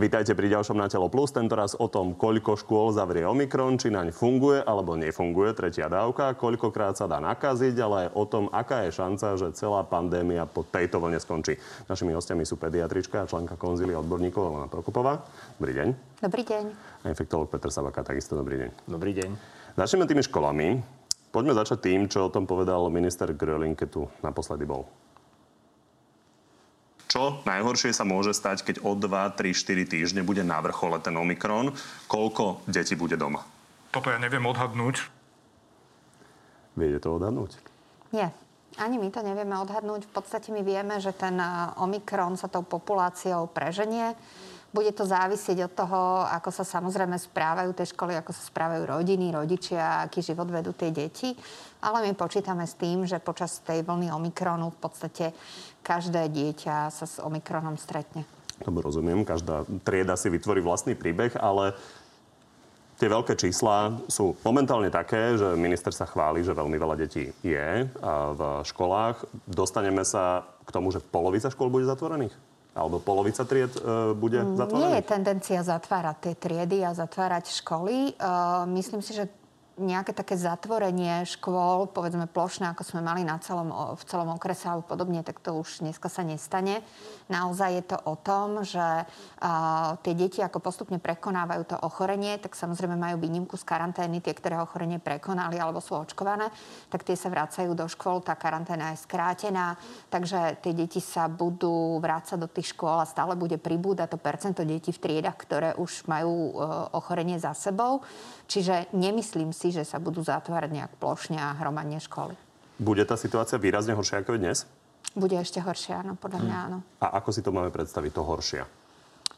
Vítajte pri ďalšom Na telo plus, tentoraz o tom, koľko škôl zavrie Omikron, či naň funguje alebo nefunguje tretia dávka, koľkokrát sa dá nakaziť, ale aj o tom, aká je šanca, že celá pandémia po tejto vlne skončí. Našimi hostiami sú pediatrička a členka konzíly odborníkov Elena Prokupová. Dobrý deň. Dobrý deň. A infektolog Petr Sabaka, takisto dobrý deň. Dobrý deň. Začneme tými školami. Poďme začať tým, čo o tom povedal minister Gröling, keď tu naposledy bol. Čo najhoršie sa môže stať, keď o 2, 3, 4 týždne bude na vrchole ten Omikron? Koľko detí bude doma? Toto ja neviem odhadnúť. Viete to odhadnúť? Nie. Ani my to nevieme odhadnúť. V podstate my vieme, že ten Omikron sa tou populáciou preženie. Bude to závisieť od toho, ako sa samozrejme správajú tie školy, ako sa správajú rodiny, rodičia, aký život vedú tie deti. Ale my počítame s tým, že počas tej vlny Omikronu v podstate každé dieťa sa s Omikronom stretne. Dobre, rozumiem. Každá trieda si vytvorí vlastný príbeh, ale tie veľké čísla sú momentálne také, že minister sa chváli, že veľmi veľa detí je v školách. Dostaneme sa k tomu, že polovica škôl bude zatvorených? Alebo polovica tried e, bude zatvorených? Nie je tendencia zatvárať tie triedy a zatvárať školy. E, myslím si, že nejaké také zatvorenie škôl, povedzme plošné, ako sme mali na celom, v celom okrese alebo podobne, tak to už dneska sa nestane. Naozaj je to o tom, že uh, tie deti ako postupne prekonávajú to ochorenie, tak samozrejme majú výnimku z karantény, tie, ktoré ochorenie prekonali alebo sú očkované, tak tie sa vracajú do škôl, tá karanténa je skrátená, takže tie deti sa budú vrácať do tých škôl a stále bude pribúdať to percento detí v triedach, ktoré už majú uh, ochorenie za sebou. Čiže nemyslím si, že sa budú zatvárať nejak plošne a hromadne školy. Bude tá situácia výrazne horšia ako je dnes? Bude ešte horšia, áno, podľa mňa áno. A ako si to máme predstaviť, to horšia?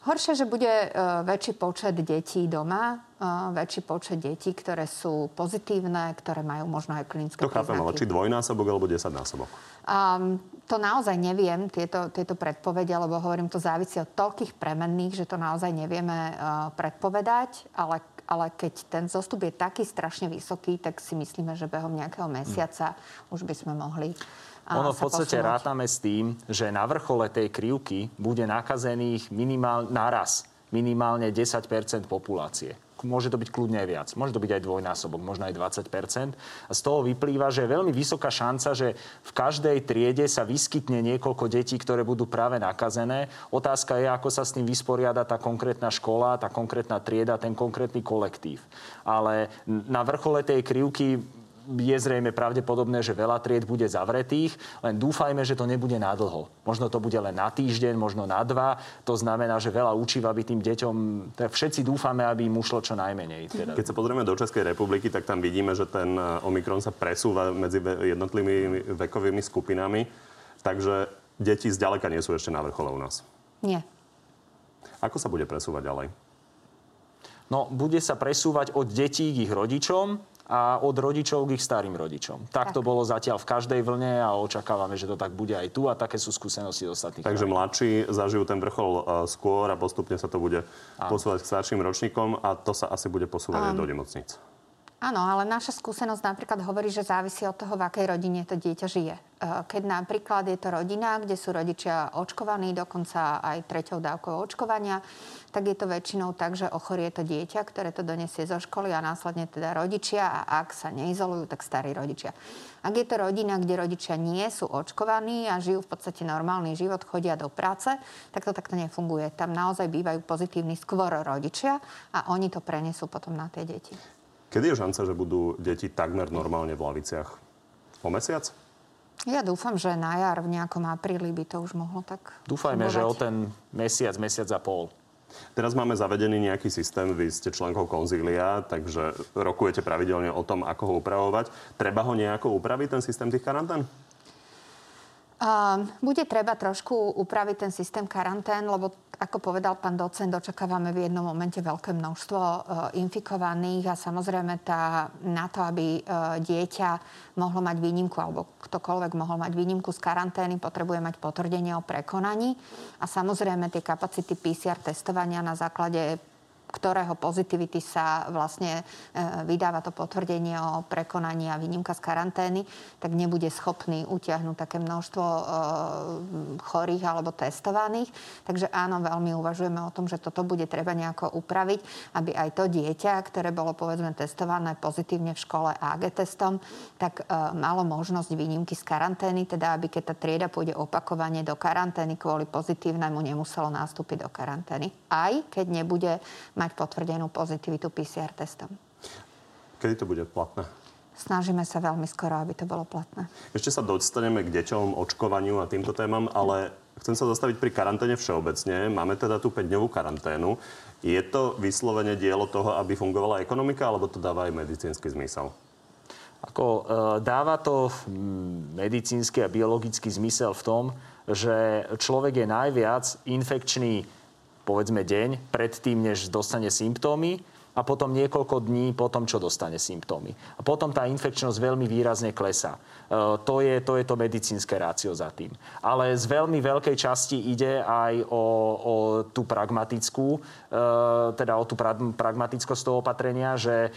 Horšie, že bude uh, väčší počet detí doma, uh, väčší počet detí, ktoré sú pozitívne, ktoré majú možno aj klinické To chápem, ale či dvojnásobok alebo desaťnásobok? Um, to naozaj neviem, tieto, tieto predpovede, lebo hovorím, to závisí od toľkých premenných, že to naozaj nevieme uh, predpovedať, ale ale keď ten zostup je taký strašne vysoký, tak si myslíme, že behom nejakého mesiaca mm. už by sme mohli ono v podstate posunúť. rátame s tým, že na vrchole tej krivky bude nakazených minimál, naraz minimálne 10% populácie môže to byť kľudne aj viac. Môže to byť aj dvojnásobok, možno aj 20 A z toho vyplýva, že je veľmi vysoká šanca, že v každej triede sa vyskytne niekoľko detí, ktoré budú práve nakazené. Otázka je, ako sa s tým vysporiada tá konkrétna škola, tá konkrétna trieda, ten konkrétny kolektív. Ale na vrchole tej krivky je zrejme pravdepodobné, že veľa tried bude zavretých, len dúfajme, že to nebude na dlho. Možno to bude len na týždeň, možno na dva. To znamená, že veľa učiva by tým deťom, tak všetci dúfame, aby im ušlo čo najmenej. Teda. Keď sa pozrieme do Českej republiky, tak tam vidíme, že ten eh, Omikron sa presúva medzi jednotlivými vekovými skupinami. Takže deti zďaleka nie sú ešte na vrchole u nás. Nie. Ako sa bude presúvať ďalej? No, bude sa presúvať od detí k ich rodičom a od rodičov k ich starým rodičom. Tak, tak to bolo zatiaľ v každej vlne a očakávame, že to tak bude aj tu a také sú skúsenosti ostatných. Takže krajín. mladší zažijú ten vrchol e, skôr a postupne sa to bude Áno. posúvať k starším ročníkom a to sa asi bude posúvať um. aj do nemocnic. Áno, ale naša skúsenosť napríklad hovorí, že závisí od toho, v akej rodine to dieťa žije. E, keď napríklad je to rodina, kde sú rodičia očkovaní, dokonca aj treťou dávkou očkovania, tak je to väčšinou tak, že ochorie to dieťa, ktoré to donesie zo školy a následne teda rodičia a ak sa neizolujú, tak starí rodičia. Ak je to rodina, kde rodičia nie sú očkovaní a žijú v podstate normálny život, chodia do práce, tak to takto nefunguje. Tam naozaj bývajú pozitívni skôr rodičia a oni to prenesú potom na tie deti. Kedy je šanca, že budú deti takmer normálne v laviciach? O mesiac? Ja dúfam, že na jar v nejakom apríli by to už mohlo tak Dúfajme, fungovať. že o ten mesiac, mesiac a pol. Teraz máme zavedený nejaký systém, vy ste členkou konzília, takže rokujete pravidelne o tom, ako ho upravovať. Treba ho nejako upraviť, ten systém tých karantén? Uh, bude treba trošku upraviť ten systém karantén, lebo ako povedal pán docent, očakávame v jednom momente veľké množstvo uh, infikovaných a samozrejme tá, na to, aby uh, dieťa mohlo mať výnimku alebo ktokoľvek mohol mať výnimku z karantény, potrebuje mať potvrdenie o prekonaní. A samozrejme tie kapacity PCR testovania na základe ktorého pozitivity sa vlastne vydáva to potvrdenie o prekonaní a výnimka z karantény, tak nebude schopný utiahnuť také množstvo chorých alebo testovaných. Takže áno, veľmi uvažujeme o tom, že toto bude treba nejako upraviť, aby aj to dieťa, ktoré bolo povedzme testované pozitívne v škole AG testom, tak malo možnosť výnimky z karantény, teda aby keď tá trieda pôjde opakovane do karantény kvôli pozitívnemu, nemuselo nastúpiť do karantény. Aj keď nebude mať potvrdenú pozitivitu PCR testom. Kedy to bude platné? Snažíme sa veľmi skoro, aby to bolo platné. Ešte sa dostaneme k deťom, očkovaniu a týmto témam, ale chcem sa zastaviť pri karanténe všeobecne. Máme teda tú 5-dňovú karanténu. Je to vyslovene dielo toho, aby fungovala ekonomika, alebo to dáva aj medicínsky zmysel? Ako, e, dáva to medicínsky a biologický zmysel v tom, že človek je najviac infekčný, povedzme, deň predtým, než dostane symptómy a potom niekoľko dní potom, čo dostane symptómy. A potom tá infekčnosť veľmi výrazne klesá. E, to, je, to je to medicínske rácio za tým. Ale z veľmi veľkej časti ide aj o, o tú pragmatickú, e, teda o tú pragmatickosť toho opatrenia, že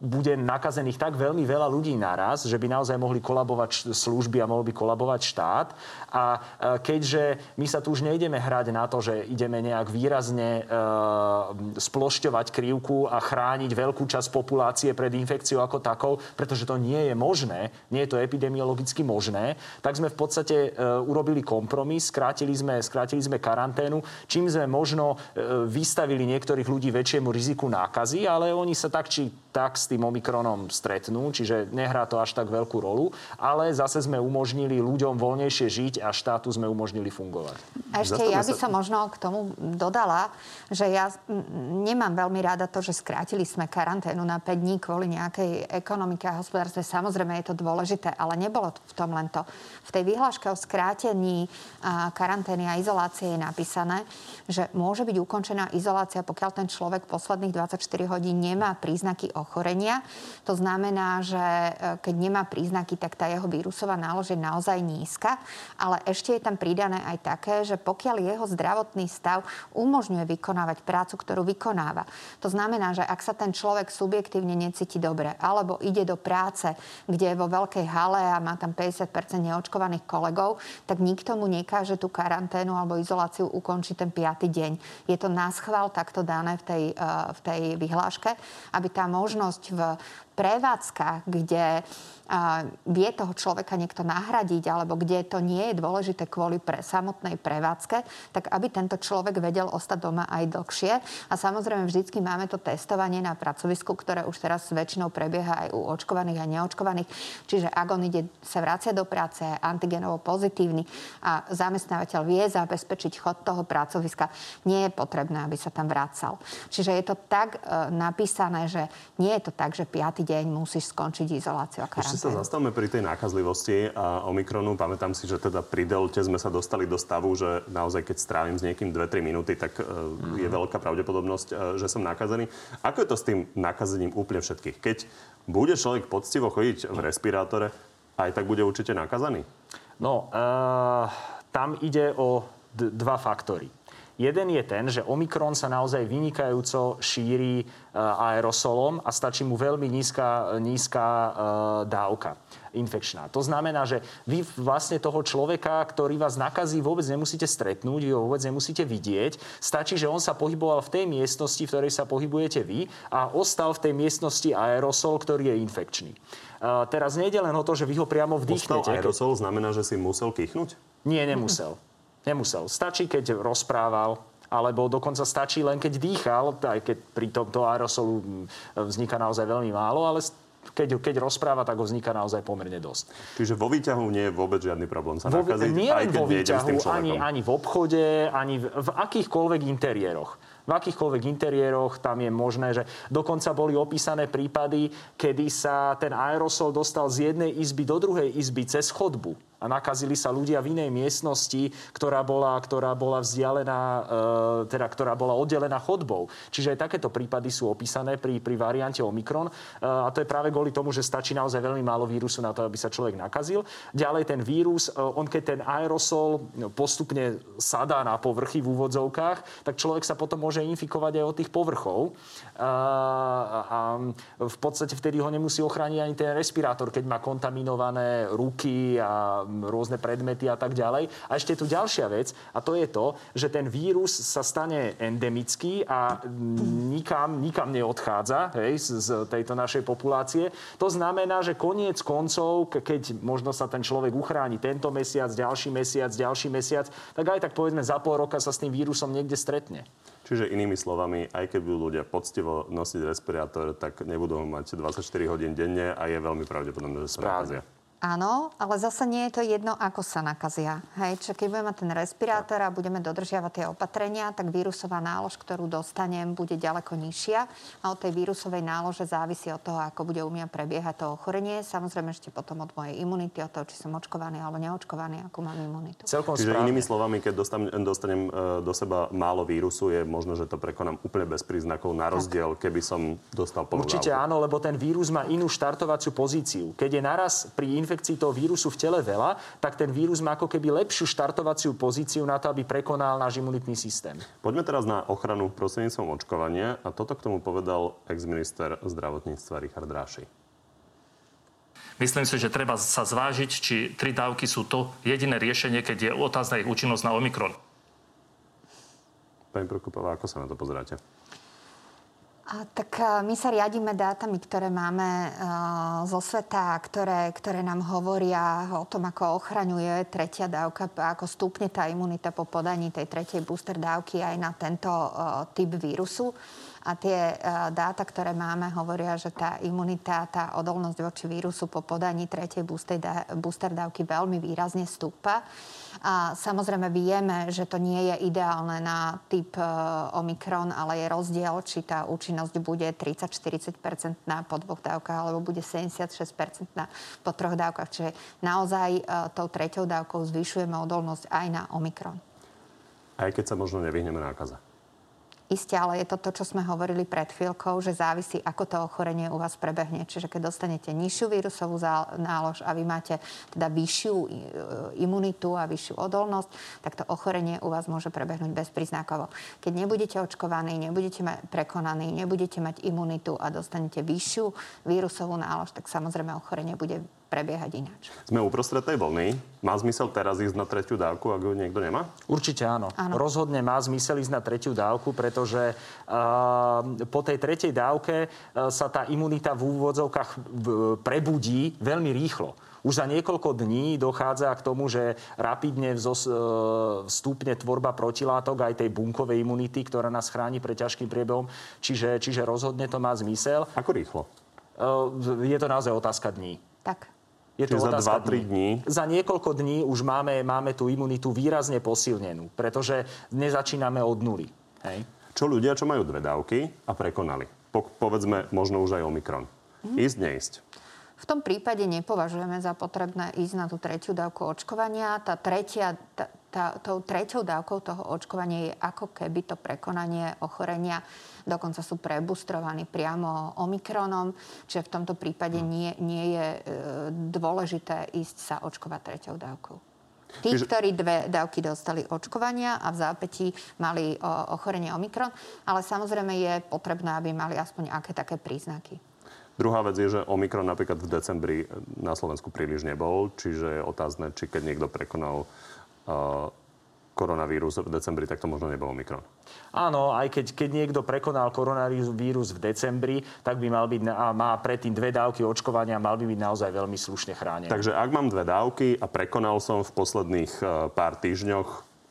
bude nakazených tak veľmi veľa ľudí naraz, že by naozaj mohli kolabovať služby a mohol by kolabovať štát. A e, keďže my sa tu už nejdeme hrať na to, že ideme nejak výrazne e, splošťovať krivku a chrániť veľkú časť populácie pred infekciou ako takou, pretože to nie je možné, nie je to epidemiologicky možné, tak sme v podstate e, urobili kompromis, skrátili sme, skrátili sme karanténu, čím sme možno e, vystavili niektorých ľudí väčšiemu riziku nákazy, ale oni sa tak či tak s tým Omikronom stretnú, čiže nehrá to až tak veľkú rolu, ale zase sme umožnili ľuďom voľnejšie žiť a štátu sme umožnili fungovať. A ešte ja by som možno k tomu dodala, že ja nemám veľmi rada to, že skrátili sme karanténu na 5 dní kvôli nejakej ekonomike a hospodárstve. Samozrejme je to dôležité, ale nebolo v tom len to. V tej vyhláške o skrátení karantény a izolácie je napísané, že môže byť ukončená izolácia, pokiaľ ten človek posledných 24 hodín nemá príznaky ochorenia. To znamená, že e, keď nemá príznaky, tak tá jeho vírusová nálož je naozaj nízka. Ale ešte je tam pridané aj také, že pokiaľ jeho zdravotný stav umožňuje vykonávať prácu, ktorú vykonáva. To znamená, že ak sa ten človek subjektívne necíti dobre, alebo ide do práce, kde je vo veľkej hale a má tam 50% neočkovaných kolegov, tak nikto mu nekáže tú karanténu alebo izoláciu ukončiť ten 5. deň. Je to náschval takto dané v tej, e, v tej vyhláške, aby tá možnosť v prevádzkach, kde vie toho človeka niekto nahradiť, alebo kde to nie je dôležité kvôli pre samotnej prevádzke, tak aby tento človek vedel ostať doma aj dlhšie. A samozrejme vždycky máme to testovanie na pracovisku, ktoré už teraz väčšinou prebieha aj u očkovaných a neočkovaných. Čiže ak on ide sa vrácia do práce, antigenovo pozitívny a zamestnávateľ vie zabezpečiť chod toho pracoviska, nie je potrebné, aby sa tam vracal. Čiže je to tak e, napísané, že nie je to tak, že piatý deň musíš skončiť izoláciu a karanténu sa zastavme pri tej nákazlivosti a Omikronu. Pamätám si, že teda pri delte sme sa dostali do stavu, že naozaj keď strávim s niekým 2-3 minúty, tak mm-hmm. je veľká pravdepodobnosť, e, že som nakazený. Ako je to s tým nakazením úplne všetkých? Keď bude človek poctivo chodiť v respirátore, aj tak bude určite nakazaný? No, uh, tam ide o d- dva faktory. Jeden je ten, že Omikron sa naozaj vynikajúco šíri e, aerosolom a stačí mu veľmi nízka, nízka e, dávka infekčná. To znamená, že vy vlastne toho človeka, ktorý vás nakazí, vôbec nemusíte stretnúť, vy ho vôbec nemusíte vidieť. Stačí, že on sa pohyboval v tej miestnosti, v ktorej sa pohybujete vy a ostal v tej miestnosti aerosol, ktorý je infekčný. Uh, teraz nejde len o to, že vy ho priamo vdýchnete. Ostal aerosol znamená, že si musel kýchnuť? Nie, nemusel. Nemusel. Stačí, keď rozprával, alebo dokonca stačí len keď dýchal, aj keď pri tomto aerosolu mm, vzniká naozaj veľmi málo, ale keď, keď rozpráva, tak ho vzniká naozaj pomerne dosť. Čiže vo výťahu nie je vôbec žiadny problém sa vo, nakaziť, nie aj keď vo výťahu, ani, ani v obchode, ani v, v akýchkoľvek interiéroch. V akýchkoľvek interiéroch tam je možné, že dokonca boli opísané prípady, kedy sa ten aerosol dostal z jednej izby do druhej izby cez chodbu a nakazili sa ľudia v inej miestnosti, ktorá bola, ktorá bola vzdialená, e, teda ktorá bola oddelená chodbou. Čiže aj takéto prípady sú opísané pri, pri variante Omikron. E, a to je práve kvôli tomu, že stačí naozaj veľmi málo vírusu na to, aby sa človek nakazil. Ďalej ten vírus, e, on keď ten aerosol postupne sadá na povrchy v úvodzovkách, tak človek sa potom môže infikovať aj od tých povrchov. A, a v podstate vtedy ho nemusí ochrániť ani ten respirátor, keď má kontaminované ruky a rôzne predmety a tak ďalej. A ešte tu ďalšia vec, a to je to, že ten vírus sa stane endemický a nikam, nikam neodchádza hej, z tejto našej populácie. To znamená, že koniec koncov, keď možno sa ten človek uchráni tento mesiac, ďalší mesiac, ďalší mesiac, tak aj tak povedzme za pol roka sa s tým vírusom niekde stretne. Čiže inými slovami, aj keď budú ľudia poctivo nosiť respirátor, tak nebudú mať 24 hodín denne a je veľmi pravdepodobné, že sa nakazia. Áno, ale zase nie je to jedno, ako sa nakazia. Hej, čiže keď budeme mať ten respirátor a budeme dodržiavať tie opatrenia, tak vírusová nálož, ktorú dostanem, bude ďaleko nižšia. A od tej vírusovej nálože závisí od toho, ako bude u mňa prebiehať to ochorenie. Samozrejme ešte potom od mojej imunity, od toho, či som očkovaný alebo neočkovaný, akú mám imunitu. Celkom Čiže správne. inými slovami, keď dostanem, dostanem do seba málo vírusu, je možno, že to prekonám úplne bez príznakov, na rozdiel, tak. keby som dostal plnú Určite áno, lebo ten vírus má inú štartovaciu pozíciu. Keď je naraz pri infekcii toho vírusu v tele veľa, tak ten vírus má ako keby lepšiu štartovaciu pozíciu na to, aby prekonal náš imunitný systém. Poďme teraz na ochranu prostredníctvom očkovania a toto k tomu povedal ex-minister zdravotníctva Richard Ráši. Myslím si, že treba sa zvážiť, či tri dávky sú to jediné riešenie, keď je otázna ich účinnosť na Omikron. Pani Prokupová, ako sa na to pozeráte? A, tak a, my sa riadíme dátami, ktoré máme a, zo sveta, ktoré, ktoré nám hovoria o tom, ako ochraňuje tretia dávka, ako stúpne tá imunita po podaní tej tretej booster dávky aj na tento a, typ vírusu. A tie dáta, ktoré máme, hovoria, že tá imunita, tá odolnosť voči vírusu po podaní tretej booster dávky veľmi výrazne stúpa. A samozrejme vieme, že to nie je ideálne na typ Omikron, ale je rozdiel, či tá účinnosť bude 30-40% po dvoch dávkach, alebo bude 76% po troch dávkach. Čiže naozaj tou treťou dávkou zvyšujeme odolnosť aj na Omikron. Aj keď sa možno nevyhneme nákaza. Isté, ale je to to, čo sme hovorili pred chvíľkou, že závisí, ako to ochorenie u vás prebehne. Čiže keď dostanete nižšiu vírusovú nálož a vy máte teda vyššiu e, imunitu a vyššiu odolnosť, tak to ochorenie u vás môže prebehnúť bezpríznakovo. Keď nebudete očkovaní, nebudete mať prekonaní, nebudete mať imunitu a dostanete vyššiu vírusovú nálož, tak samozrejme ochorenie bude prebiehať ináč. Sme uprostred tej vlny. Má zmysel teraz ísť na tretiu dávku, ak ju niekto nemá? Určite áno. áno. Rozhodne má zmysel ísť na tretiu dávku, pretože uh, po tej tretej dávke uh, sa tá imunita v úvodzovkách prebudí veľmi rýchlo. Už za niekoľko dní dochádza k tomu, že rapidne vzos, e, vstúpne tvorba protilátok aj tej bunkovej imunity, ktorá nás chráni pred ťažkým priebehom. Čiže, čiže rozhodne to má zmysel. Ako rýchlo? Je to naozaj otázka dní. Tak. Je to za 2-3 dní. Za niekoľko dní už máme, máme tú imunitu výrazne posilnenú, pretože nezačíname od nuly. Hej? Čo ľudia, čo majú dve dávky a prekonali? Po, povedzme, možno už aj Omikron. Mm. Ísť, neísť. V tom prípade nepovažujeme za potrebné ísť na tú tretiu dávku očkovania. Tá tretia, tá, tá, tou treťou dávkou toho očkovania je ako keby to prekonanie ochorenia dokonca sú prebustrovaní priamo Omikronom, čiže v tomto prípade hm. nie, nie je e, dôležité ísť sa očkovať treťou dávkou. Tí, ktorí dve dávky dostali očkovania a v zápätí mali ochorenie Omikron, ale samozrejme je potrebné, aby mali aspoň aké také príznaky. Druhá vec je, že Omikron napríklad v decembri na Slovensku príliš nebol, čiže je otázne, či keď niekto prekonal uh, koronavírus v decembri, tak to možno nebol Omikron. Áno, aj keď, keď niekto prekonal koronavírus v decembri, tak by mal byť a má predtým dve dávky očkovania, mal by byť naozaj veľmi slušne chránený. Takže ak mám dve dávky a prekonal som v posledných e, pár týždňoch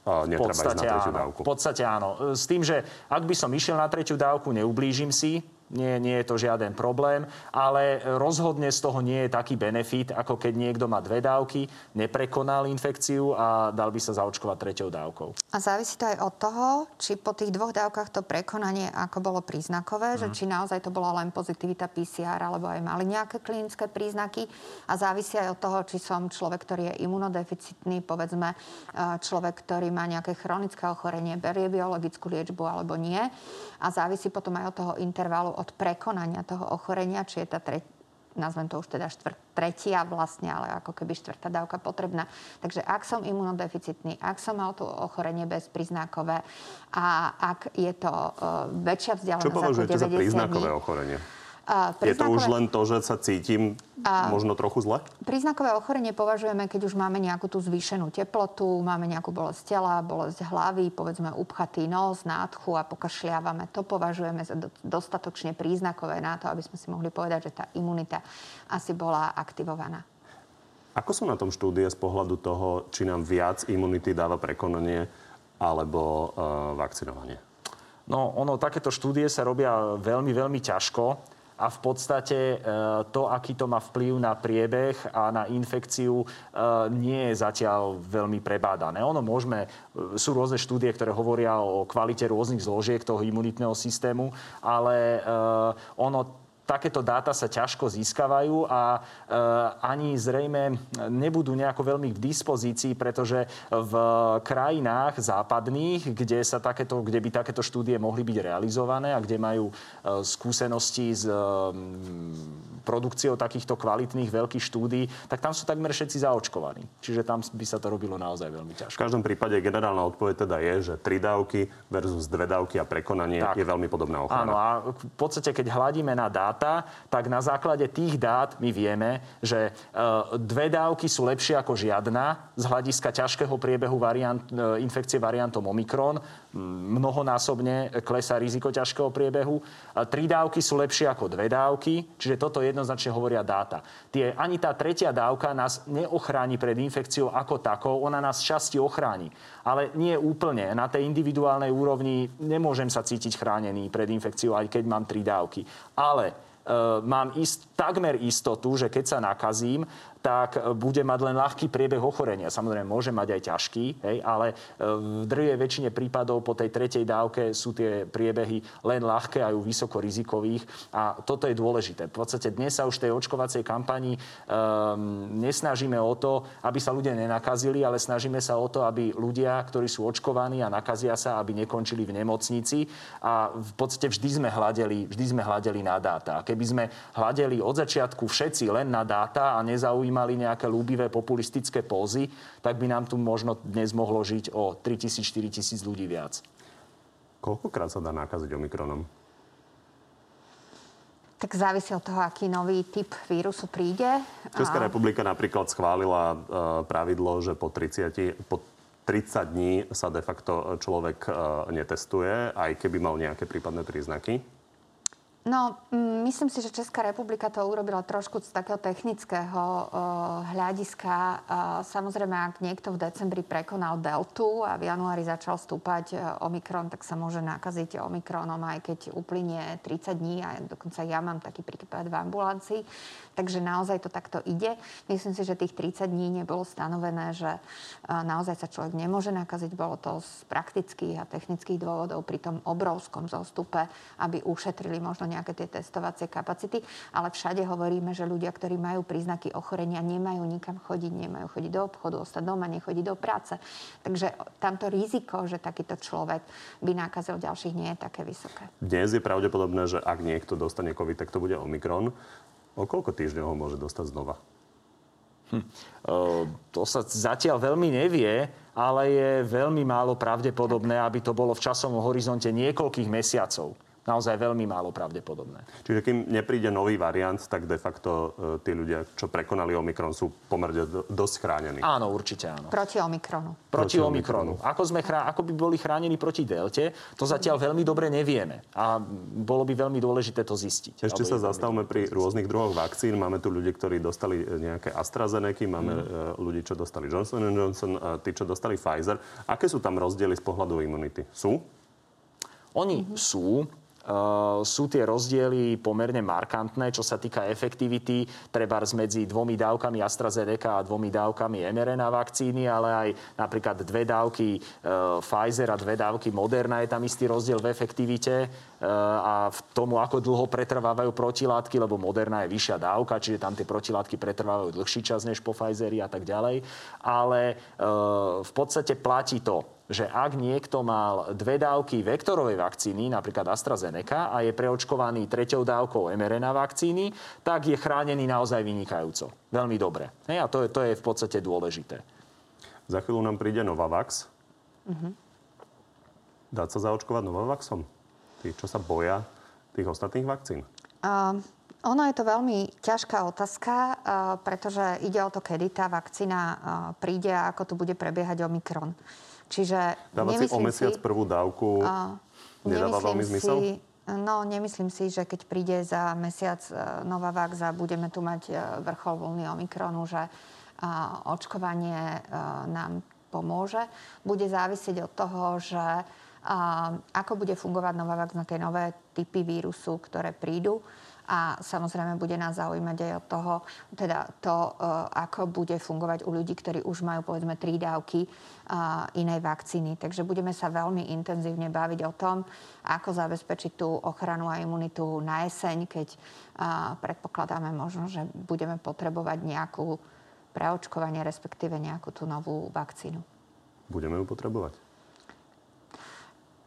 e, v podstate, áno. dávku. V podstate áno. S tým, že ak by som išiel na tretiu dávku, neublížim si, nie, nie je to žiaden problém, ale rozhodne z toho nie je taký benefit, ako keď niekto má dve dávky, neprekonal infekciu a dal by sa zaočkovať treťou dávkou. A závisí to aj od toho, či po tých dvoch dávkach to prekonanie ako bolo príznakové, mm. že mhm. či naozaj to bola len pozitivita PCR, alebo aj mali nejaké klinické príznaky. A závisí aj od toho, či som človek, ktorý je imunodeficitný, povedzme e, človek, ktorý má nejaké chronické ochorenie, berie biologickú liečbu alebo nie. A závisí potom aj od toho intervalu od prekonania toho ochorenia, či je tá tre- nazvem to už teda štvrt, tretia vlastne, ale ako keby štvrtá dávka potrebná. Takže ak som imunodeficitný, ak som mal to ochorenie bezpríznakové a ak je to uh, väčšia vzdialenosť Čo považujete za príznakové dní, ochorenie? Je to už len to, že sa cítim a... možno trochu zle? Príznakové ochorenie považujeme, keď už máme nejakú tú zvýšenú teplotu, máme nejakú bolesť tela, bolesť hlavy, povedzme upchatý nos, nádchu a pokašľávame. To považujeme za dostatočne príznakové na to, aby sme si mohli povedať, že tá imunita asi bola aktivovaná. Ako sú na tom štúdie z pohľadu toho, či nám viac imunity dáva prekonanie alebo uh, vakcinovanie? No, ono, takéto štúdie sa robia veľmi, veľmi ťažko a v podstate e, to, aký to má vplyv na priebeh a na infekciu, e, nie je zatiaľ veľmi prebádané. Ono môžeme, e, sú rôzne štúdie, ktoré hovoria o kvalite rôznych zložiek toho imunitného systému, ale ono takéto dáta sa ťažko získavajú a e, ani zrejme nebudú nejako veľmi k dispozícii, pretože v krajinách západných, kde, sa takéto, kde by takéto štúdie mohli byť realizované a kde majú e, skúsenosti s e, produkciou takýchto kvalitných veľkých štúdí, tak tam sú takmer všetci zaočkovaní. Čiže tam by sa to robilo naozaj veľmi ťažko. V každom prípade generálna odpoveď teda je, že tri dávky versus dve dávky a prekonanie tak. je veľmi podobná ochrana. Áno, a v podstate, keď hľadíme na dát, dáta, tak na základe tých dát my vieme, že e, dve dávky sú lepšie ako žiadna z hľadiska ťažkého priebehu variant, e, infekcie variantom Omikron. Mnohonásobne klesá riziko ťažkého priebehu. Tri dávky sú lepšie ako dve dávky, čiže toto jednoznačne hovoria dáta. Tie, ani tá tretia dávka nás neochráni pred infekciou ako takou, ona nás časti ochráni. Ale nie úplne. Na tej individuálnej úrovni nemôžem sa cítiť chránený pred infekciou, aj keď mám tri dávky. Ale mám ist, takmer istotu, že keď sa nakazím, tak bude mať len ľahký priebeh ochorenia. Samozrejme, môže mať aj ťažký, hej, ale e, v drvej väčšine prípadov po tej tretej dávke sú tie priebehy len ľahké aj u vysoko rizikových a toto je dôležité. V podstate dnes sa už tej očkovacej kampani um, nesnažíme o to, aby sa ľudia nenakazili, ale snažíme sa o to, aby ľudia, ktorí sú očkovaní a nakazia sa, aby nekončili v nemocnici a v podstate vždy sme hľadeli, vždy sme hľadeli na dáta. Keby sme hľadeli od začiatku všetci len na dáta a nezaujímali zaujímali nejaké ľúbivé populistické pózy, tak by nám tu možno dnes mohlo žiť o 3000, 4000 ľudí viac. Koľkokrát sa dá nakaziť Omikronom? Tak závisí od toho, aký nový typ vírusu príde. Česká a... republika napríklad schválila uh, pravidlo, že po 30, po 30 dní sa de facto človek uh, netestuje, aj keby mal nejaké prípadné príznaky. No, mm, myslím si, že Česká republika to urobila trošku z takého technického uh, hľadiska. Uh, samozrejme, ak niekto v decembri prekonal deltu a v januári začal stúpať uh, Omikron, tak sa môže nakaziť Omikronom, aj keď uplynie 30 dní a dokonca ja mám taký prípad v ambulancii. Takže naozaj to takto ide. Myslím si, že tých 30 dní nebolo stanovené, že naozaj sa človek nemôže nakaziť. Bolo to z praktických a technických dôvodov pri tom obrovskom zostupe, aby ušetrili možno nejaké tie testovacie kapacity. Ale všade hovoríme, že ľudia, ktorí majú príznaky ochorenia, nemajú nikam chodiť, nemajú chodiť do obchodu, ostať doma, nechodiť do práce. Takže tamto riziko, že takýto človek by nakazil ďalších, nie je také vysoké. Dnes je pravdepodobné, že ak niekto dostane COVID, tak to bude Omikron. O koľko týždňov ho môže dostať znova? Hm. O, to sa zatiaľ veľmi nevie, ale je veľmi málo pravdepodobné, aby to bolo v časovom horizonte niekoľkých mesiacov naozaj veľmi málo pravdepodobné. Čiže kým nepríde nový variant, tak de facto e, tí ľudia, čo prekonali Omikron, sú pomerne do, dosť chránení. Áno, určite áno. Proti Omikronu. Proti, proti Omikronu. Ako, sme chrá... Ako by boli chránení proti Delte, to zatiaľ veľmi dobre nevieme. A bolo by veľmi dôležité to zistiť. Ešte sa zastavme pri rôznych druhoch vakcín. Máme tu ľudí, ktorí dostali e, nejaké AstraZeneca, máme mm. ľudí, čo dostali Johnson Johnson, a tí, čo dostali Pfizer. Aké sú tam rozdiely z pohľadu imunity? Sú? Oni mm-hmm. sú. Sú tie rozdiely pomerne markantné, čo sa týka efektivity, treba medzi dvomi dávkami AstraZeneca a dvomi dávkami mRNA vakcíny, ale aj napríklad dve dávky Pfizer a dve dávky Moderna, je tam istý rozdiel v efektivite a v tomu, ako dlho pretrvávajú protilátky, lebo Moderna je vyššia dávka, čiže tam tie protilátky pretrvávajú dlhší čas než po Pfizeri a tak ďalej. Ale v podstate platí to, že ak niekto mal dve dávky vektorovej vakcíny, napríklad AstraZeneca, a je preočkovaný treťou dávkou mRNA vakcíny, tak je chránený naozaj vynikajúco. Veľmi dobre. Hej, a to je, to je v podstate dôležité. Za chvíľu nám príde Novavax. Uh-huh. Dá sa zaočkovať Novavaxom? Tí, čo sa boja tých ostatných vakcín? Uh, ono je to veľmi ťažká otázka, pretože ide o to, kedy tá vakcína príde a ako tu bude prebiehať Omikron. Čiže Dávať si o mesiac si, prvú dávku uh, nedáva veľmi zmysel? Si, no, nemyslím si, že keď príde za mesiac uh, nová vakza, budeme tu mať uh, vrchol vlny Omikronu, že uh, očkovanie uh, nám pomôže. Bude závisieť od toho, že uh, ako bude fungovať nová vakza na tie nové typy vírusu, ktoré prídu a samozrejme bude nás zaujímať aj od toho, teda to, e, ako bude fungovať u ľudí, ktorí už majú povedzme tri dávky e, inej vakcíny. Takže budeme sa veľmi intenzívne baviť o tom, ako zabezpečiť tú ochranu a imunitu na jeseň, keď e, predpokladáme možno, že budeme potrebovať nejakú preočkovanie, respektíve nejakú tú novú vakcínu. Budeme ju potrebovať?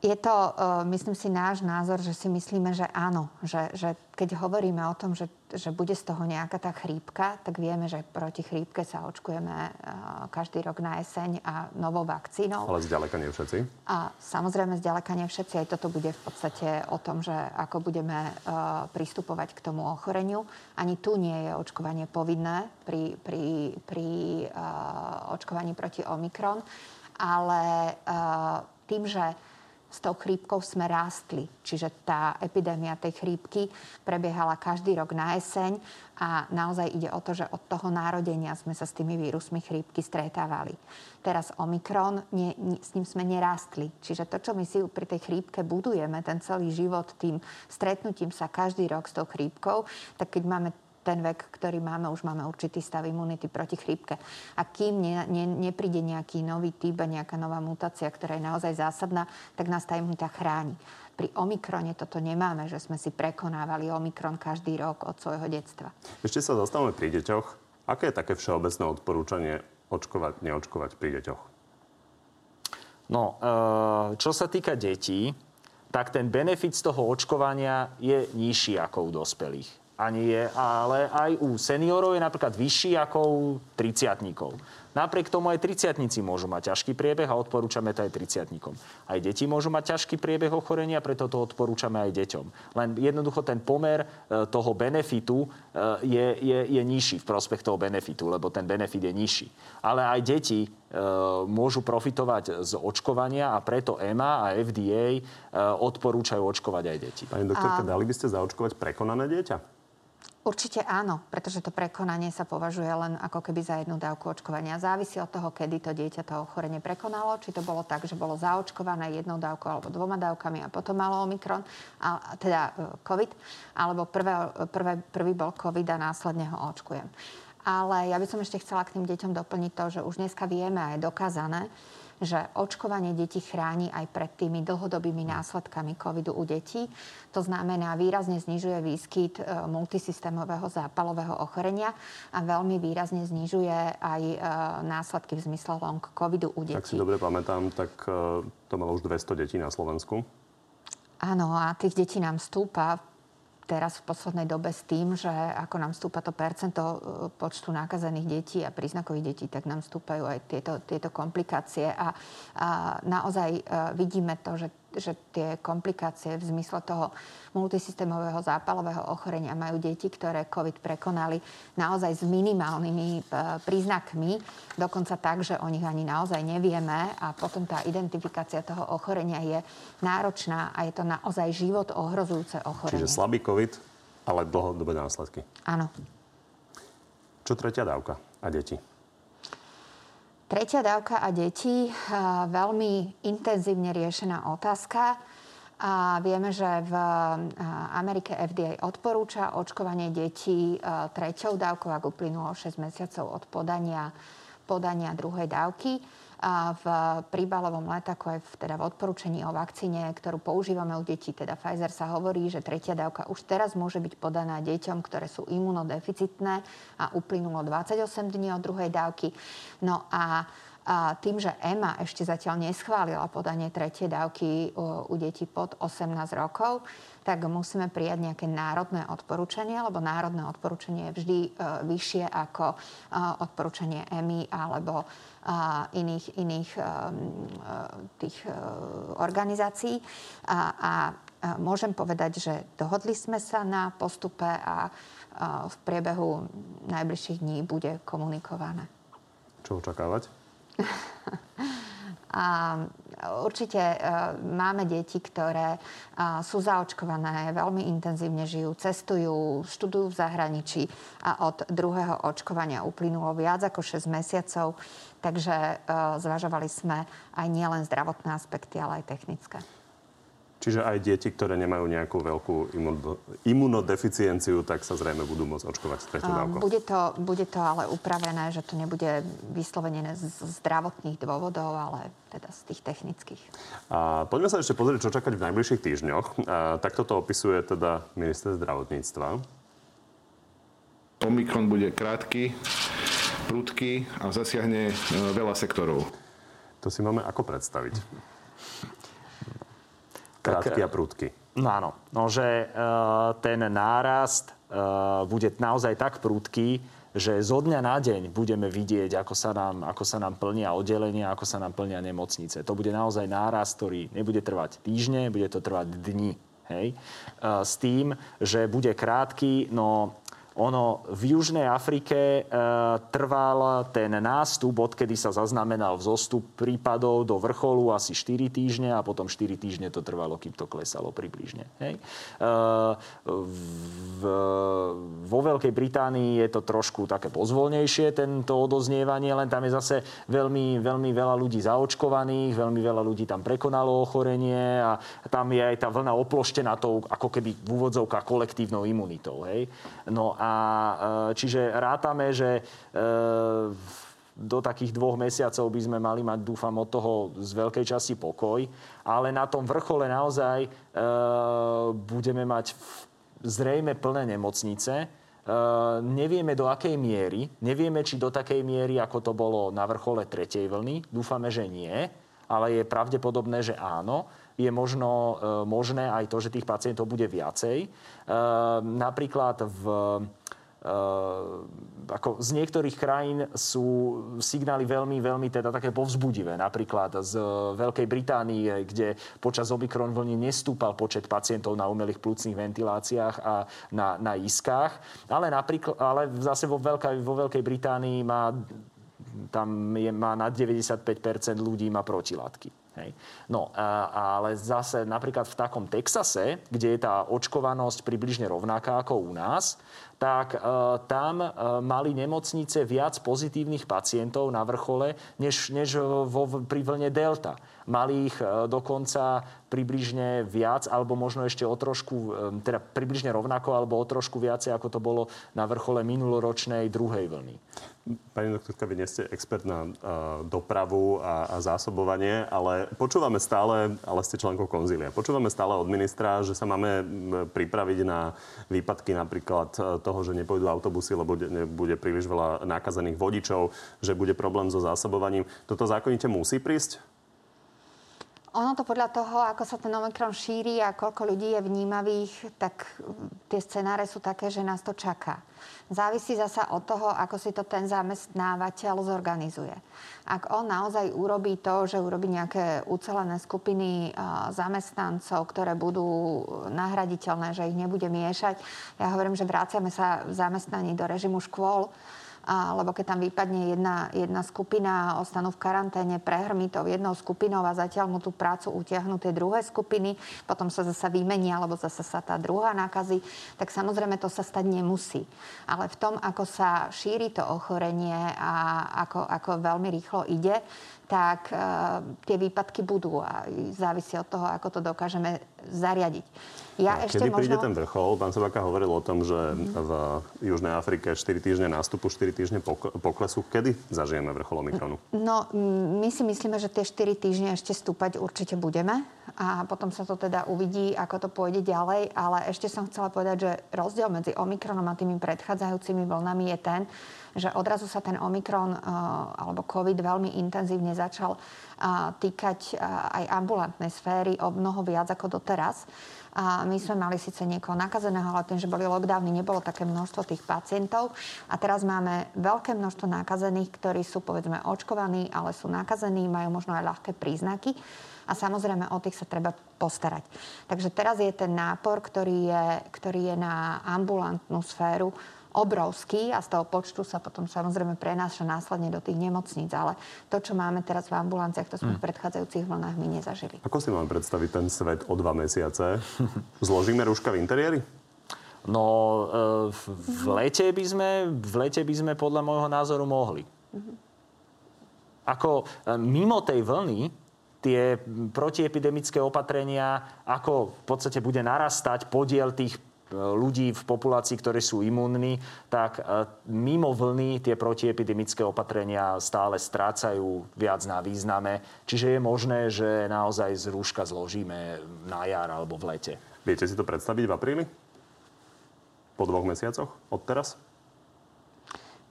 Je to, uh, myslím si, náš názor, že si myslíme, že áno. Že, že keď hovoríme o tom, že, že bude z toho nejaká tá chrípka, tak vieme, že proti chrípke sa očkujeme uh, každý rok na jeseň a novou vakcínou. Ale zďaleka nie všetci. A samozrejme zďaleka nie všetci. Aj toto bude v podstate o tom, že ako budeme uh, pristupovať k tomu ochoreniu. Ani tu nie je očkovanie povinné pri, pri, pri očkovaní proti Omikron. Ale tým, že s tou chrípkou sme rástli. Čiže tá epidémia tej chrípky prebiehala každý rok na jeseň a naozaj ide o to, že od toho národenia sme sa s tými vírusmi chrípky stretávali. Teraz Omikron, nie, nie, s ním sme nerástli. Čiže to, čo my si pri tej chrípke budujeme, ten celý život tým stretnutím sa každý rok s tou chrípkou, tak keď máme ten vek, ktorý máme, už máme určitý stav imunity proti chrípke. A kým ne, ne, nepríde nejaký nový typ a nejaká nová mutácia, ktorá je naozaj zásadná, tak nás tá imunita chráni. Pri Omikrone toto nemáme, že sme si prekonávali Omikron každý rok od svojho detstva. Ešte sa dostávame pri deťoch. Aké je také všeobecné odporúčanie očkovať, neočkovať pri deťoch? No, e, čo sa týka detí, tak ten benefit z toho očkovania je nižší ako u dospelých ani je, ale aj u seniorov je napríklad vyšší ako u 30 Napriek tomu aj 30 môžu mať ťažký priebeh a odporúčame to aj 30 Aj deti môžu mať ťažký priebeh ochorenia, preto to odporúčame aj deťom. Len jednoducho ten pomer e, toho benefitu e, je, je, je nižší v prospech toho benefitu, lebo ten benefit je nižší. Ale aj deti e, môžu profitovať z očkovania a preto EMA a FDA odporúčajú očkovať aj deti. Pani doktorka, a... dali by ste zaočkovať prekonané dieťa? Určite áno, pretože to prekonanie sa považuje len ako keby za jednu dávku očkovania. Závisí od toho, kedy to dieťa to ochorenie prekonalo, či to bolo tak, že bolo zaočkované jednou dávkou alebo dvoma dávkami a potom malo Omikron, a, teda e, COVID, alebo prvé, prvé, prvý bol COVID a následne ho očkujem. Ale ja by som ešte chcela k tým deťom doplniť to, že už dneska vieme a je dokázané, že očkovanie detí chráni aj pred tými dlhodobými následkami covidu u detí. To znamená, výrazne znižuje výskyt e, multisystémového zápalového ochorenia a veľmi výrazne znižuje aj e, následky v zmysle long covidu u detí. Ak si dobre pamätám, tak e, to malo už 200 detí na Slovensku. Áno, a tých detí nám stúpa teraz v poslednej dobe s tým, že ako nám stúpa to percento e, počtu nakazených detí a príznakových detí, tak nám stúpajú aj tieto, tieto komplikácie. A, a naozaj e, vidíme to, že že tie komplikácie v zmysle toho multisystémového zápalového ochorenia majú deti, ktoré COVID prekonali naozaj s minimálnymi e, príznakmi, dokonca tak, že o nich ani naozaj nevieme a potom tá identifikácia toho ochorenia je náročná a je to naozaj život ohrozujúce ochorenie. Čiže slabý COVID, ale dlhodobé následky. Áno. Čo tretia dávka a deti? Tretia dávka a deti, veľmi intenzívne riešená otázka. A vieme, že v Amerike FDA odporúča očkovanie detí treťou dávkou, ak uplynulo 6 mesiacov od podania, podania druhej dávky v príbalovom letáku aj v, teda v odporúčení o vakcíne, ktorú používame u detí, teda Pfizer sa hovorí, že tretia dávka už teraz môže byť podaná deťom, ktoré sú imunodeficitné a uplynulo 28 dní od druhej dávky. No a a tým, že EMA ešte zatiaľ neschválila podanie tretej dávky u, u detí pod 18 rokov, tak musíme prijať nejaké národné odporúčanie, lebo národné odporúčanie je vždy uh, vyššie ako uh, odporúčanie EMI alebo iných, iných tých organizácií. A, a môžem povedať, že dohodli sme sa na postupe a v priebehu najbližších dní bude komunikované. Čo očakávať? A určite e, máme deti, ktoré e, sú zaočkované, veľmi intenzívne žijú, cestujú, študujú v zahraničí a od druhého očkovania uplynulo viac ako 6 mesiacov. Takže e, zvažovali sme aj nielen zdravotné aspekty, ale aj technické. Čiže aj deti, ktoré nemajú nejakú veľkú imunodeficienciu, tak sa zrejme budú môcť očkovať s tretou dávkou. Bude to, bude to ale upravené, že to nebude vyslovene z zdravotných dôvodov, ale teda z tých technických. A poďme sa ešte pozrieť, čo čakať v najbližších týždňoch. A, takto to opisuje teda minister zdravotníctva. Omikron bude krátky, prudký a zasiahne e, veľa sektorov. To si máme ako predstaviť? Krátky a prudky. No áno, no že uh, ten nárast uh, bude naozaj tak prudký, že zo dňa na deň budeme vidieť, ako sa nám, ako sa nám plnia oddelenia, ako sa nám plnia nemocnice. To bude naozaj nárast, ktorý nebude trvať týždne, bude to trvať dni. Hej? Uh, s tým, že bude krátky, no ono v Južnej Afrike e, trval ten nástup, odkedy sa zaznamenal vzostup prípadov do vrcholu asi 4 týždne a potom 4 týždne to trvalo, kým to klesalo približne. Hej. E, v, vo Veľkej Británii je to trošku také pozvolnejšie, tento odoznievanie, len tam je zase veľmi, veľmi veľa ľudí zaočkovaných, veľmi veľa ľudí tam prekonalo ochorenie a tam je aj tá vlna oploštená tou ako keby v úvodzovkách kolektívnou imunitou. Hej. No a e, čiže rátame, že e, do takých dvoch mesiacov by sme mali mať, dúfam, od toho z veľkej časti pokoj. Ale na tom vrchole naozaj e, budeme mať zrejme plné nemocnice. Uh, nevieme do akej miery, nevieme, či do takej miery, ako to bolo na vrchole tretej vlny. Dúfame, že nie, ale je pravdepodobné, že áno je možno e, možné aj to, že tých pacientov bude viacej. E, napríklad v Uh, ako z niektorých krajín sú signály veľmi, veľmi teda také povzbudivé. Napríklad z Veľkej Británie, kde počas Omikron vlny nestúpal počet pacientov na umelých plúcnych ventiláciách a na, na iskách. Ale, napríklad, ale zase vo Veľkej, vo Veľkej Británii má tam je, má na 95% ľudí má protilátky. Hej. No, ale zase napríklad v takom Texase, kde je tá očkovanosť približne rovnaká ako u nás, tak e, tam e, mali nemocnice viac pozitívnych pacientov na vrchole, než, než vo, pri vlne Delta. Mali ich e, dokonca približne viac, alebo možno ešte o trošku, e, teda približne rovnako, alebo o trošku viacej, ako to bolo na vrchole minuloročnej druhej vlny. Pani doktorka, vy nie ste expert na uh, dopravu a, a zásobovanie, ale počúvame stále, ale ste členkou konzília, počúvame stále od ministra, že sa máme pripraviť na výpadky napríklad toho, že nepôjdu autobusy, lebo bude príliš veľa nákazených vodičov, že bude problém so zásobovaním. Toto zákonite musí prísť? Ono to podľa toho, ako sa ten Omikron šíri a koľko ľudí je vnímavých, tak tie scenáre sú také, že nás to čaká. Závisí zasa od toho, ako si to ten zamestnávateľ zorganizuje. Ak on naozaj urobí to, že urobí nejaké ucelené skupiny zamestnancov, ktoré budú nahraditeľné, že ich nebude miešať, ja hovorím, že vráciame sa v zamestnaní do režimu škôl, lebo keď tam vypadne jedna, jedna skupina ostanú v karanténe, prehrmí to jednou skupinou a zatiaľ mu tú prácu utiahnu tie druhé skupiny, potom sa zasa vymenia, alebo zase sa tá druhá nakazí, tak samozrejme to sa stať nemusí. Ale v tom, ako sa šíri to ochorenie a ako, ako veľmi rýchlo ide, tak uh, tie výpadky budú a závisí od toho, ako to dokážeme zariadiť. Ja A ešte kedy príde možno... ten vrchol? Pán Sobaka hovoril o tom, že v Južnej Afrike 4 týždne nástupu, 4 týždne pok- poklesu. Kedy zažijeme vrchol Omikronu? No, m, my si myslíme, že tie 4 týždne ešte stúpať určite budeme a potom sa to teda uvidí, ako to pôjde ďalej, ale ešte som chcela povedať, že rozdiel medzi Omikronom a tými predchádzajúcimi vlnami je ten, že odrazu sa ten Omikron uh, alebo COVID veľmi intenzívne začal uh, týkať uh, aj ambulantnej sféry o mnoho viac ako doteraz. A my sme mali síce niekoho nakazeného, ale tým, že boli lockdowny, nebolo také množstvo tých pacientov. A teraz máme veľké množstvo nakazených, ktorí sú povedzme očkovaní, ale sú nakazení, majú možno aj ľahké príznaky. A samozrejme o tých sa treba postarať. Takže teraz je ten nápor, ktorý je, ktorý je na ambulantnú sféru obrovský a z toho počtu sa potom samozrejme prenáša následne do tých nemocníc. Ale to, čo máme teraz v ambulanciách, to sme mm. v predchádzajúcich vlnách my nezažili. Ako si máme predstaviť ten svet o dva mesiace? Zložíme rúška v interiéri? No, e, v lete by sme, v lete by sme podľa môjho názoru mohli. Ako e, mimo tej vlny tie protiepidemické opatrenia, ako v podstate bude narastať podiel tých ľudí v populácii, ktorí sú imunní, tak e, mimo vlny tie protiepidemické opatrenia stále strácajú viac na význame. Čiže je možné, že naozaj z rúška zložíme na jar alebo v lete. Viete si to predstaviť v apríli? Po dvoch mesiacoch od teraz?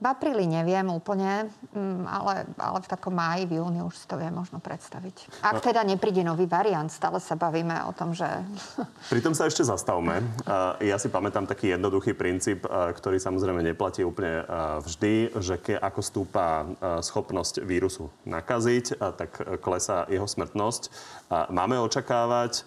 V apríli neviem úplne, mm, ale, ale v takom máji, v júni už si to vie možno predstaviť. Ak teda nepríde nový variant, stále sa bavíme o tom, že... Pri tom sa ešte zastavme. Ja si pamätám taký jednoduchý princíp, ktorý samozrejme neplatí úplne vždy, že ke, ako stúpa schopnosť vírusu nakaziť, tak klesá jeho smrtnosť. Máme očakávať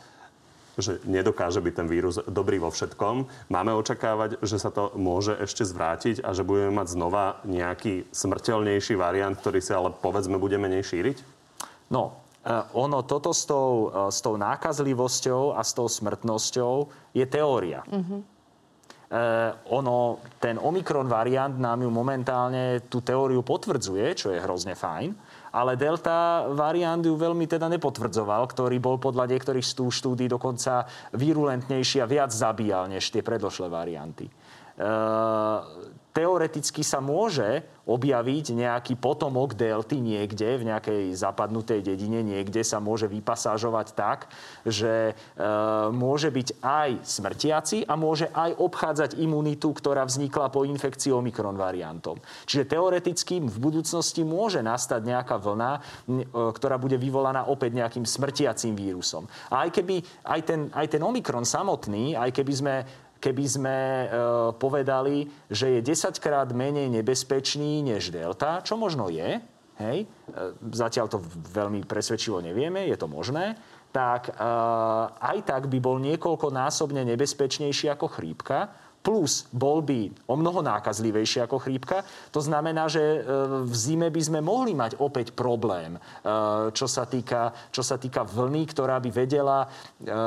že nedokáže byť ten vírus dobrý vo všetkom. Máme očakávať, že sa to môže ešte zvrátiť a že budeme mať znova nejaký smrteľnejší variant, ktorý sa ale povedzme bude menej šíriť? No, e, ono toto s tou, e, s tou nákazlivosťou a s tou smrtnosťou je teória. Mm-hmm. Ono, ten Omikron variant nám ju momentálne tú teóriu potvrdzuje, čo je hrozne fajn ale delta variant ju veľmi teda nepotvrdzoval, ktorý bol podľa niektorých štúdí dokonca virulentnejší a viac zabíjal než tie predošlé varianty. Teoreticky sa môže objaviť nejaký potomok delty niekde, v nejakej zapadnutej dedine, niekde sa môže vypasážovať tak, že e, môže byť aj smrtiaci a môže aj obchádzať imunitu, ktorá vznikla po infekcii Omikron variantom. Čiže teoreticky v budúcnosti môže nastať nejaká vlna, e, ktorá bude vyvolaná opäť nejakým smrtiacím vírusom. A aj keby aj ten, aj ten Omikron samotný, aj keby sme keby sme e, povedali, že je 10 krát menej nebezpečný než delta, čo možno je, hej, e, zatiaľ to veľmi presvedčivo nevieme, je to možné, tak e, aj tak by bol niekoľkonásobne nebezpečnejší ako chrípka plus bol by o mnoho nákazlivejší ako chrípka. To znamená, že e, v zime by sme mohli mať opäť problém, e, čo sa týka, čo sa týka vlny, ktorá by vedela, e,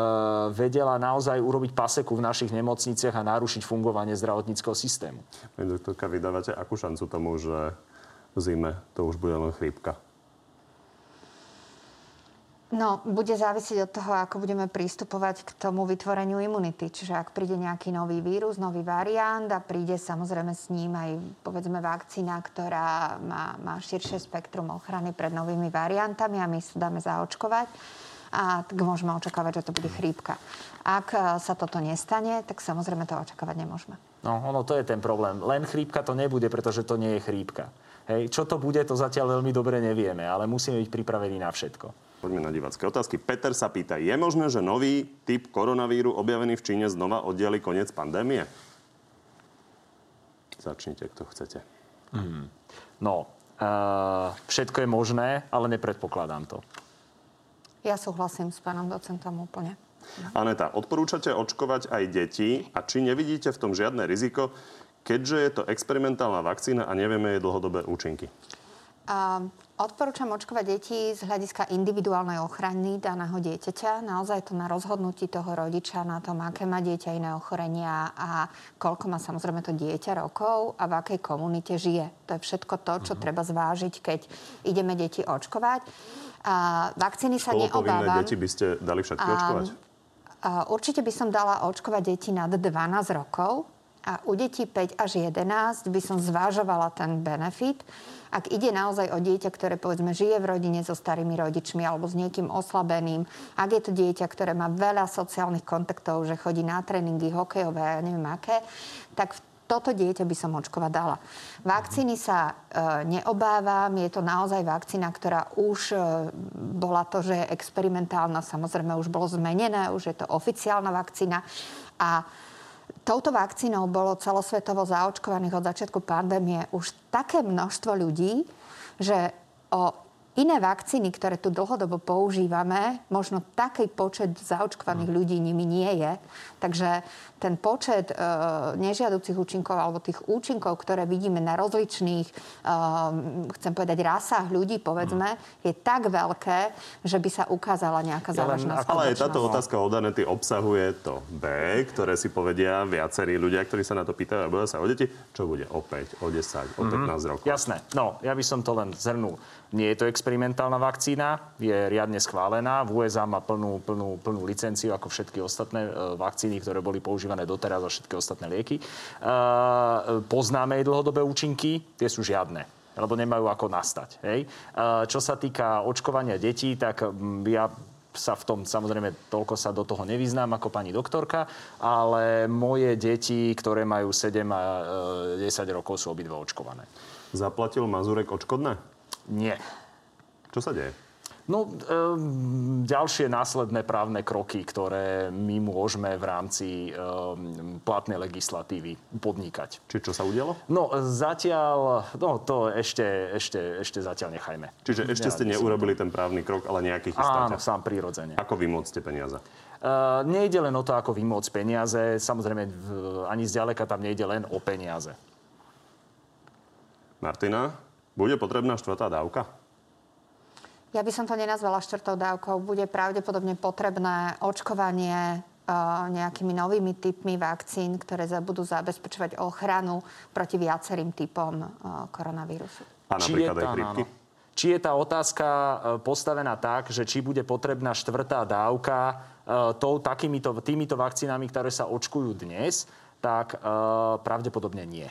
vedela naozaj urobiť paseku v našich nemocniciach a narušiť fungovanie zdravotníckého systému. Doktorka, vydávate akú šancu tomu, že v zime to už bude len chrípka? No, bude závisieť od toho, ako budeme prístupovať k tomu vytvoreniu imunity. Čiže ak príde nejaký nový vírus, nový variant a príde samozrejme s ním aj povedzme vakcína, ktorá má, má širšie spektrum ochrany pred novými variantami a my sa dáme zaočkovať, a tak môžeme očakávať, že to bude chrípka. Ak e, sa toto nestane, tak samozrejme to očakávať nemôžeme. No, ono to je ten problém. Len chrípka to nebude, pretože to nie je chrípka. Hej, čo to bude, to zatiaľ veľmi dobre nevieme, ale musíme byť pripravení na všetko. Poďme na divácké otázky. Peter sa pýta, je možné, že nový typ koronavíru objavený v Číne znova oddiali koniec pandémie? Začnite, kto chcete. Mm. No, uh, všetko je možné, ale nepredpokladám to. Ja súhlasím s pánom docentom úplne. Aneta, odporúčate očkovať aj deti a či nevidíte v tom žiadne riziko, keďže je to experimentálna vakcína a nevieme jej dlhodobé účinky? Uh, Odporúčam očkovať deti z hľadiska individuálnej ochrany daného dieťaťa. Naozaj to na rozhodnutí toho rodiča, na tom, aké má dieťa iné ochorenia a koľko má samozrejme to dieťa rokov a v akej komunite žije. To je všetko to, čo uh-huh. treba zvážiť, keď ideme deti očkovať. A vakcíny sa neobávam. deti by ste dali všetky očkovať? Určite by som dala očkovať deti nad 12 rokov a u detí 5 až 11 by som zvážovala ten benefit. Ak ide naozaj o dieťa, ktoré povedzme žije v rodine so starými rodičmi alebo s niekým oslabeným, ak je to dieťa, ktoré má veľa sociálnych kontaktov, že chodí na tréningy hokejové a neviem aké, tak toto dieťa by som očkovať dala. Vakcíny sa e, neobávam, je to naozaj vakcína, ktorá už e, bola to, že je experimentálna, samozrejme už bolo zmenené, už je to oficiálna vakcína a touto vakcínou bolo celosvetovo zaočkovaných od začiatku pandémie už také množstvo ľudí, že o iné vakcíny, ktoré tu dlhodobo používame, možno taký počet zaočkovaných ľudí nimi nie je. Takže ten počet e, nežiaducich účinkov alebo tých účinkov, ktoré vidíme na rozličných, e, chcem povedať, rasách ľudí, povedzme, mm. je tak veľké, že by sa ukázala nejaká ja závažná Ale aj táto otázka od Anety obsahuje to B, ktoré si povedia viacerí ľudia, ktorí sa na to pýtajú a boja sa o deti, čo bude opäť o 10, o 15 mm-hmm. rokov. Jasné. No, ja by som to len zhrnul. Nie je to experimentálna vakcína, je riadne schválená. V USA má plnú, plnú, plnú licenciu ako všetky ostatné e, vakcíny, ktoré boli používané doteraz a všetky ostatné lieky. E, poznáme jej dlhodobé účinky, tie sú žiadne lebo nemajú ako nastať. Hej? E, čo sa týka očkovania detí, tak ja sa v tom samozrejme toľko sa do toho nevyznám ako pani doktorka, ale moje deti, ktoré majú 7 a 10 rokov, sú obidve očkované. Zaplatil Mazurek odškodné? Nie. Čo sa deje? No, e, ďalšie následné právne kroky, ktoré my môžeme v rámci e, platnej legislatívy podnikať. Čiže čo sa udialo? No, zatiaľ, no to ešte, ešte, ešte zatiaľ nechajme. Čiže ešte ste neurobili ten právny krok, ale nejaký chystáte? Áno, sám prirodzene. Ako vymôcte peniaze? Uh, nejde len o to, ako vymôcť peniaze. Samozrejme, v, ani zďaleka tam nejde len o peniaze. Martina, bude potrebná štvrtá dávka? Ja by som to nenazvala štvrtou dávkou. Bude pravdepodobne potrebné očkovanie nejakými novými typmi vakcín, ktoré budú zabezpečovať ochranu proti viacerým typom koronavírusu. A napríklad či aj chrípky? Či je tá otázka e, postavená tak, že či bude potrebná štvrtá dávka tou, takýmito, týmito vakcínami, ktoré sa očkujú dnes, tak pravdepodobne nie.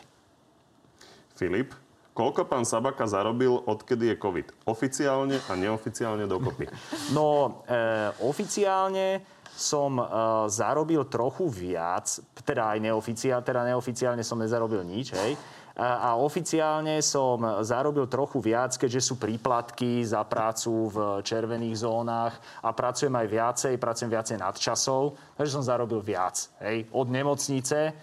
Filip, Koľko pán Sabaka zarobil, odkedy je COVID? Oficiálne a neoficiálne dokopy. No, e, oficiálne som e, zarobil trochu viac, teda aj neoficiálne, teda neoficiálne som nezarobil nič, hej. A, a oficiálne som zarobil trochu viac, keďže sú príplatky za prácu v červených zónach a pracujem aj viacej, pracujem viacej nadčasov, takže som zarobil viac. Hej. Od nemocnice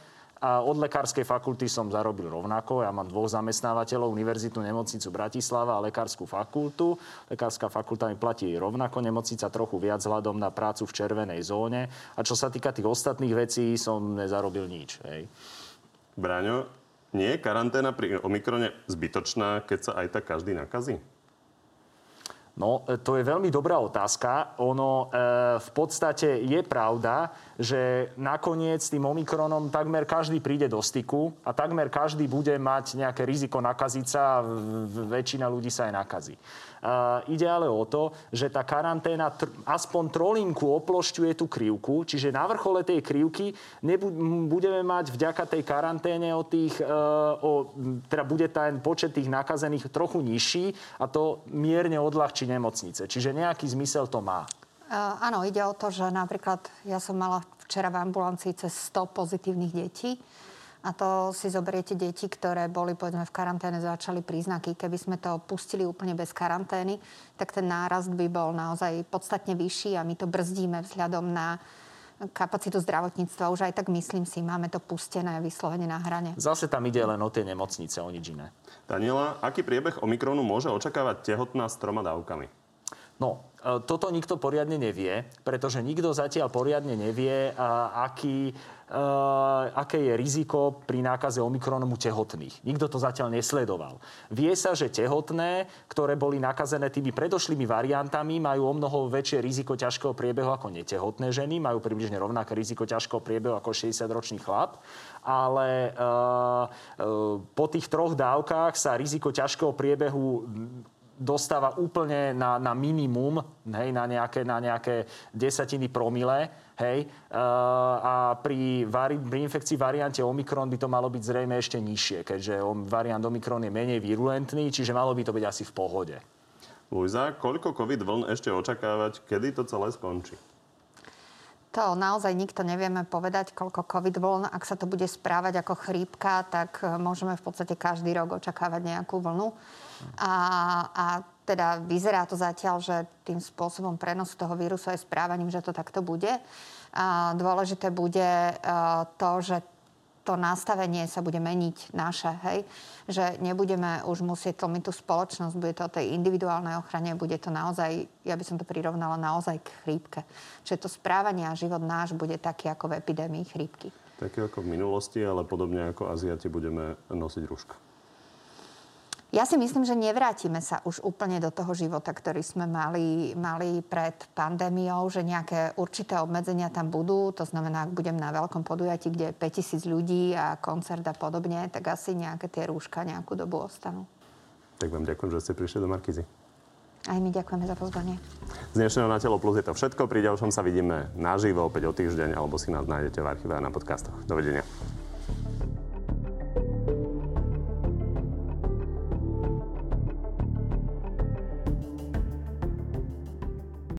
a od lekárskej fakulty som zarobil rovnako. Ja mám dvoch zamestnávateľov, Univerzitnú nemocnicu Bratislava a lekárskú fakultu. Lekárska fakulta mi platí rovnako, nemocnica trochu viac vzhľadom na prácu v červenej zóne. A čo sa týka tých ostatných vecí, som nezarobil nič. Hej. Braňo, nie je karanténa pri Omikrone zbytočná, keď sa aj tak každý nakazí? No, e, to je veľmi dobrá otázka. Ono e, v podstate je pravda, že nakoniec tým Omikronom takmer každý príde do styku a takmer každý bude mať nejaké riziko nakaziť sa a väčšina ľudí sa aj nakazí. Ide ale o to, že tá karanténa tr- aspoň trolinku oplošťuje tú krivku, čiže na vrchole tej krivky nebu- budeme mať vďaka tej karanténe o tých, uh, o, teda bude ten počet tých nakazených trochu nižší a to mierne odľahčí nemocnice. Čiže nejaký zmysel to má. Uh, áno, ide o to, že napríklad ja som mala včera v ambulancii cez 100 pozitívnych detí a to si zoberiete deti, ktoré boli povedzme v karanténe, začali príznaky. Keby sme to pustili úplne bez karantény, tak ten nárast by bol naozaj podstatne vyšší a my to brzdíme vzhľadom na kapacitu zdravotníctva. Už aj tak myslím si, máme to pustené vyslovene na hrane. Zase tam ide len o tie nemocnice, o nič iné. Daniela, aký priebeh Omikronu môže očakávať tehotná s troma dávkami? No, e, toto nikto poriadne nevie, pretože nikto zatiaľ poriadne nevie, aký aké je riziko pri nákaze Omikronom u tehotných. Nikto to zatiaľ nesledoval. Vie sa, že tehotné, ktoré boli nakazené tými predošlými variantami, majú o mnoho väčšie riziko ťažkého priebehu ako netehotné ženy. Majú približne rovnaké riziko ťažkého priebehu ako 60-ročný chlap. Ale uh, uh, po tých troch dávkach sa riziko ťažkého priebehu dostáva úplne na, na minimum, hej, na nejaké, na nejaké desatiny promile, hej, a pri, vari, pri infekcii variante Omikron by to malo byť zrejme ešte nižšie, keďže variant Omikron je menej virulentný, čiže malo by to byť asi v pohode. Luisa, koľko COVID vln ešte očakávať, kedy to celé skončí? To naozaj nikto nevieme povedať, koľko COVID vln. Ak sa to bude správať ako chrípka, tak e, môžeme v podstate každý rok očakávať nejakú vlnu. A, a teda vyzerá to zatiaľ, že tým spôsobom prenosu toho vírusu aj správaním, že to takto bude. A dôležité bude e, to, že to nastavenie sa bude meniť naše, hej? Že nebudeme už musieť tlmiť tú spoločnosť, bude to o tej individuálnej ochrane, bude to naozaj, ja by som to prirovnala naozaj k chrípke. Čiže to správanie a život náš bude taký ako v epidémii chrípky. Taký ako v minulosti, ale podobne ako Aziati budeme nosiť rúška. Ja si myslím, že nevrátime sa už úplne do toho života, ktorý sme mali, mali pred pandémiou, že nejaké určité obmedzenia tam budú. To znamená, ak budem na veľkom podujatí, kde je 5000 ľudí a koncert a podobne, tak asi nejaké tie rúška nejakú dobu ostanú. Tak vám ďakujem, že ste prišli do Markizy. Aj my ďakujeme za pozvanie. Z dnešného Na telo plus je to všetko. Pri ďalšom sa vidíme naživo opäť o týždeň, alebo si nás nájdete v archíve a na podcastoch. Dovidenia.